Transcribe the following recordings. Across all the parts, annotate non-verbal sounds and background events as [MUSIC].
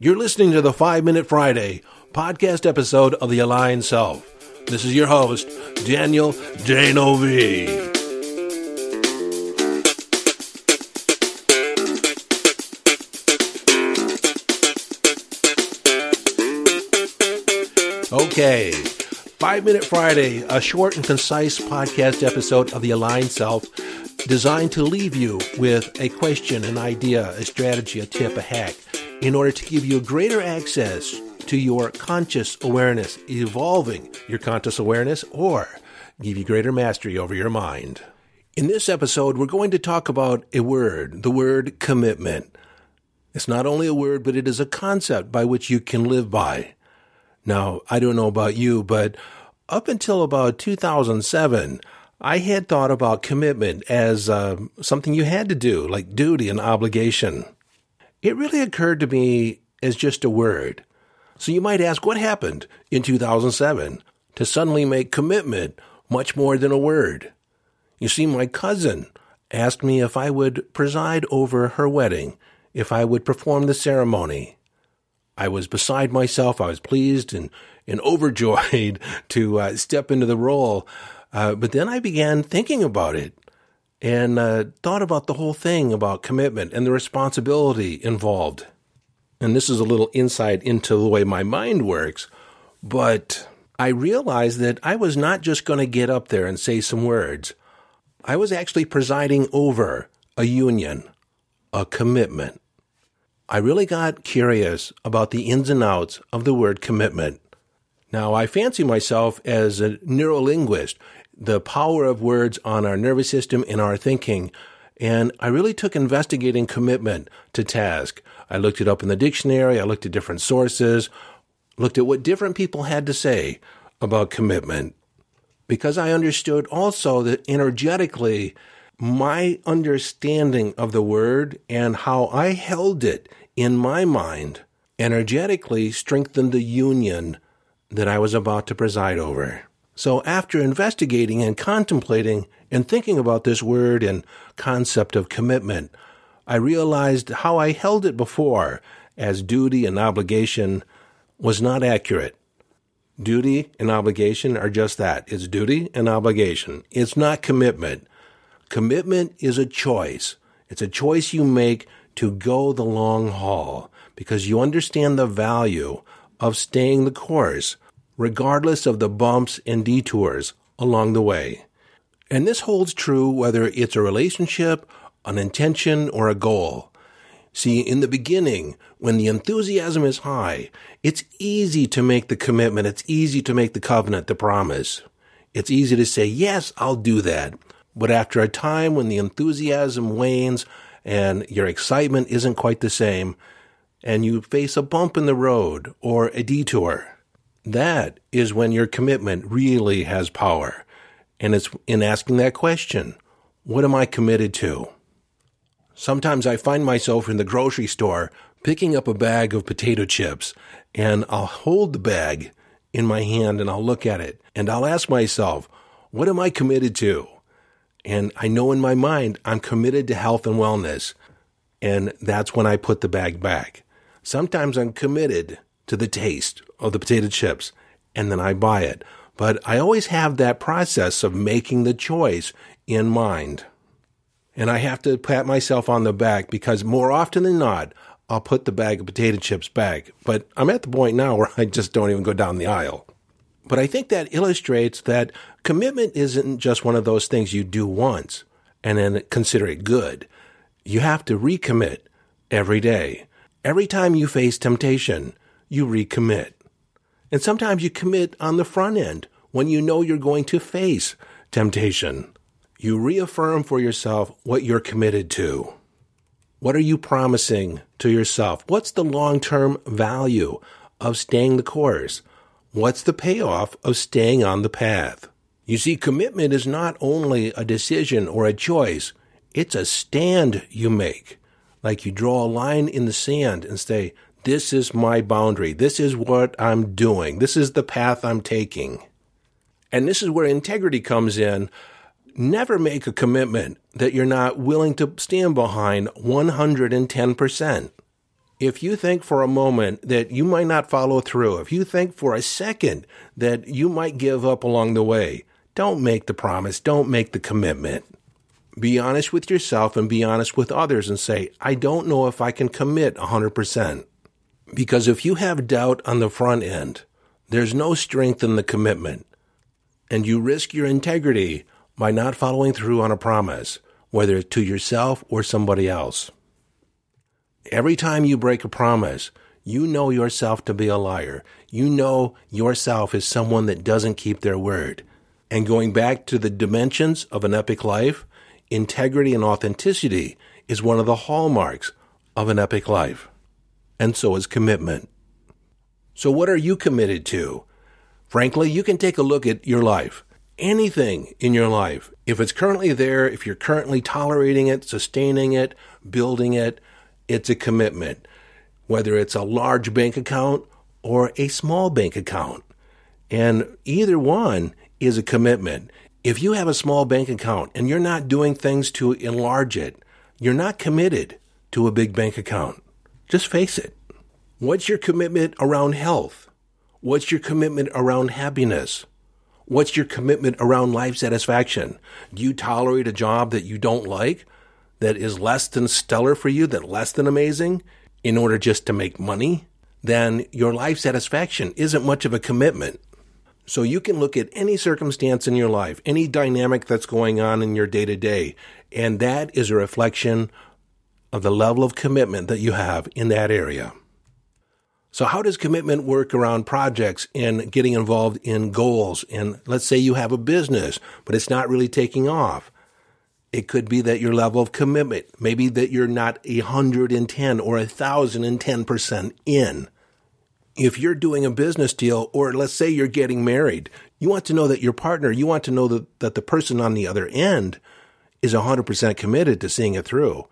You're listening to the 5 Minute Friday podcast episode of The Aligned Self. This is your host, Daniel D'Neuville. Okay, 5 Minute Friday, a short and concise podcast episode of The Aligned Self designed to leave you with a question, an idea, a strategy, a tip, a hack in order to give you greater access to your conscious awareness, evolving your conscious awareness, or give you greater mastery over your mind. In this episode, we're going to talk about a word, the word commitment. It's not only a word, but it is a concept by which you can live by. Now, I don't know about you, but up until about 2007, I had thought about commitment as uh, something you had to do, like duty and obligation. It really occurred to me as just a word. So you might ask, what happened in 2007 to suddenly make commitment much more than a word? You see, my cousin asked me if I would preside over her wedding, if I would perform the ceremony. I was beside myself. I was pleased and, and [LAUGHS] overjoyed to uh, step into the role. Uh, but then I began thinking about it and uh, thought about the whole thing about commitment and the responsibility involved. And this is a little insight into the way my mind works, but I realized that I was not just going to get up there and say some words. I was actually presiding over a union, a commitment. I really got curious about the ins and outs of the word commitment. Now, I fancy myself as a neurolinguist the power of words on our nervous system and our thinking. And I really took investigating commitment to task. I looked it up in the dictionary. I looked at different sources, looked at what different people had to say about commitment. Because I understood also that energetically, my understanding of the word and how I held it in my mind energetically strengthened the union that I was about to preside over. So after investigating and contemplating and thinking about this word and concept of commitment, I realized how I held it before as duty and obligation was not accurate. Duty and obligation are just that. It's duty and obligation. It's not commitment. Commitment is a choice. It's a choice you make to go the long haul because you understand the value of staying the course regardless of the bumps and detours along the way. And this holds true whether it's a relationship, an intention, or a goal. See, in the beginning, when the enthusiasm is high, it's easy to make the commitment. It's easy to make the covenant, the promise. It's easy to say, yes, I'll do that. But after a time when the enthusiasm wanes and your excitement isn't quite the same, and you face a bump in the road or a detour, that is when your commitment really has power. And it's in asking that question what am I committed to? Sometimes I find myself in the grocery store picking up a bag of potato chips, and I'll hold the bag in my hand and I'll look at it and I'll ask myself, what am I committed to? And I know in my mind I'm committed to health and wellness. And that's when I put the bag back. Sometimes I'm committed to the taste of the potato chips and then I buy it. But I always have that process of making the choice in mind. And I have to pat myself on the back because more often than not, I'll put the bag of potato chips back. But I'm at the point now where I just don't even go down the aisle. But I think that illustrates that commitment isn't just one of those things you do once and then consider it good. You have to recommit every day. Every time you face temptation, you recommit. And sometimes you commit on the front end when you know you're going to face temptation. You reaffirm for yourself what you're committed to. What are you promising to yourself? What's the long term value of staying the course? What's the payoff of staying on the path? You see, commitment is not only a decision or a choice, it's a stand you make. Like you draw a line in the sand and say, this is my boundary. This is what I'm doing. This is the path I'm taking. And this is where integrity comes in. Never make a commitment that you're not willing to stand behind 110%. If you think for a moment that you might not follow through, if you think for a second that you might give up along the way, don't make the promise, don't make the commitment. Be honest with yourself and be honest with others and say, I don't know if I can commit 100%. Because if you have doubt on the front end, there's no strength in the commitment, and you risk your integrity by not following through on a promise, whether to yourself or somebody else. Every time you break a promise, you know yourself to be a liar. You know yourself as someone that doesn't keep their word. And going back to the dimensions of an epic life, integrity and authenticity is one of the hallmarks of an epic life. And so is commitment. So what are you committed to? Frankly, you can take a look at your life. Anything in your life. If it's currently there, if you're currently tolerating it, sustaining it, building it, it's a commitment. Whether it's a large bank account or a small bank account. And either one is a commitment. If you have a small bank account and you're not doing things to enlarge it, you're not committed to a big bank account. Just face it. What's your commitment around health? What's your commitment around happiness? What's your commitment around life satisfaction? Do you tolerate a job that you don't like, that is less than stellar for you, that less than amazing, in order just to make money? Then your life satisfaction isn't much of a commitment. So you can look at any circumstance in your life, any dynamic that's going on in your day to day, and that is a reflection of the level of commitment that you have in that area. So how does commitment work around projects and getting involved in goals? And let's say you have a business, but it's not really taking off. It could be that your level of commitment, maybe that you're not a hundred and ten or a thousand and ten percent in if you're doing a business deal, or let's say you're getting married, you want to know that your partner, you want to know that, that the person on the other end is 100% committed to seeing it through.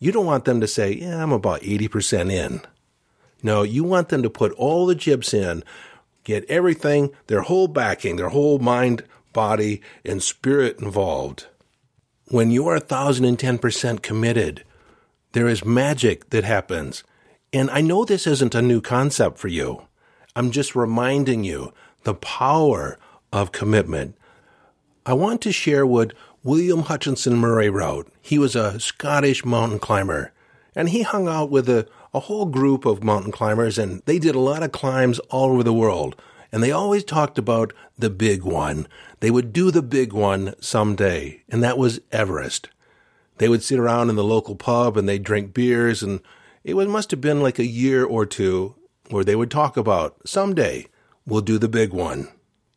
You don't want them to say, yeah, I'm about 80% in. No, you want them to put all the chips in, get everything, their whole backing, their whole mind, body, and spirit involved. When you are 1010% committed, there is magic that happens. And I know this isn't a new concept for you. I'm just reminding you the power of commitment. I want to share what William Hutchison Murray wrote. He was a Scottish mountain climber, and he hung out with a, a whole group of mountain climbers, and they did a lot of climbs all over the world. And they always talked about the big one. They would do the big one someday, and that was Everest. They would sit around in the local pub and they'd drink beers and it was, must have been like a year or two where they would talk about someday we'll do the big one.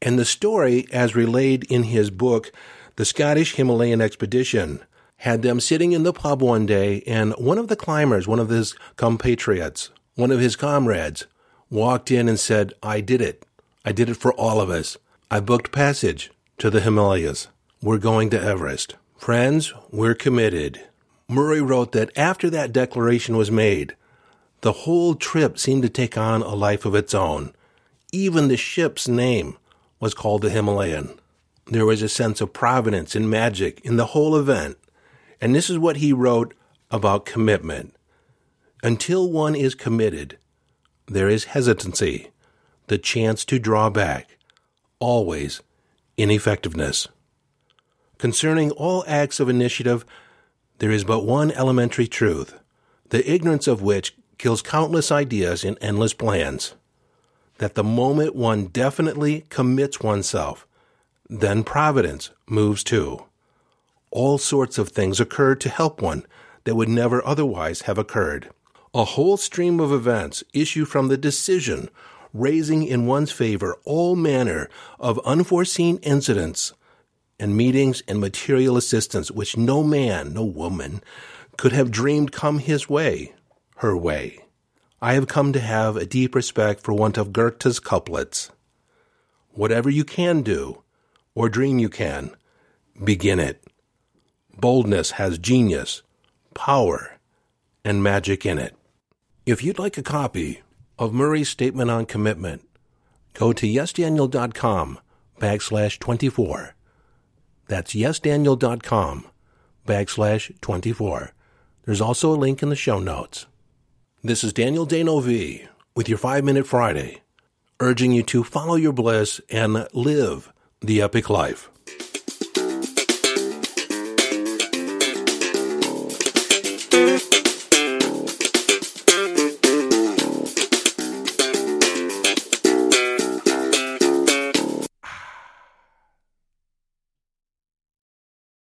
And the story, as relayed in his book, The Scottish Himalayan Expedition, had them sitting in the pub one day, and one of the climbers, one of his compatriots, one of his comrades, walked in and said, I did it. I did it for all of us. I booked passage to the Himalayas. We're going to Everest. Friends, we're committed. Murray wrote that after that declaration was made, the whole trip seemed to take on a life of its own. Even the ship's name was called the Himalayan. There was a sense of providence and magic in the whole event. And this is what he wrote about commitment. Until one is committed, there is hesitancy, the chance to draw back, always ineffectiveness. Concerning all acts of initiative, there is but one elementary truth, the ignorance of which kills countless ideas and endless plans. That the moment one definitely commits oneself, then providence moves too. All sorts of things occur to help one that would never otherwise have occurred. A whole stream of events issue from the decision, raising in one's favor all manner of unforeseen incidents and meetings and material assistance which no man, no woman, could have dreamed come his way, her way. I have come to have a deep respect for one of Goethe's couplets. Whatever you can do, or dream you can, begin it. Boldness has genius, power, and magic in it. If you'd like a copy of Murray's statement on commitment, go to yesdaniel.com backslash 24 that's yesdaniel.com backslash 24. There's also a link in the show notes. This is Daniel D'Neuville with your 5 Minute Friday, urging you to follow your bliss and live the epic life.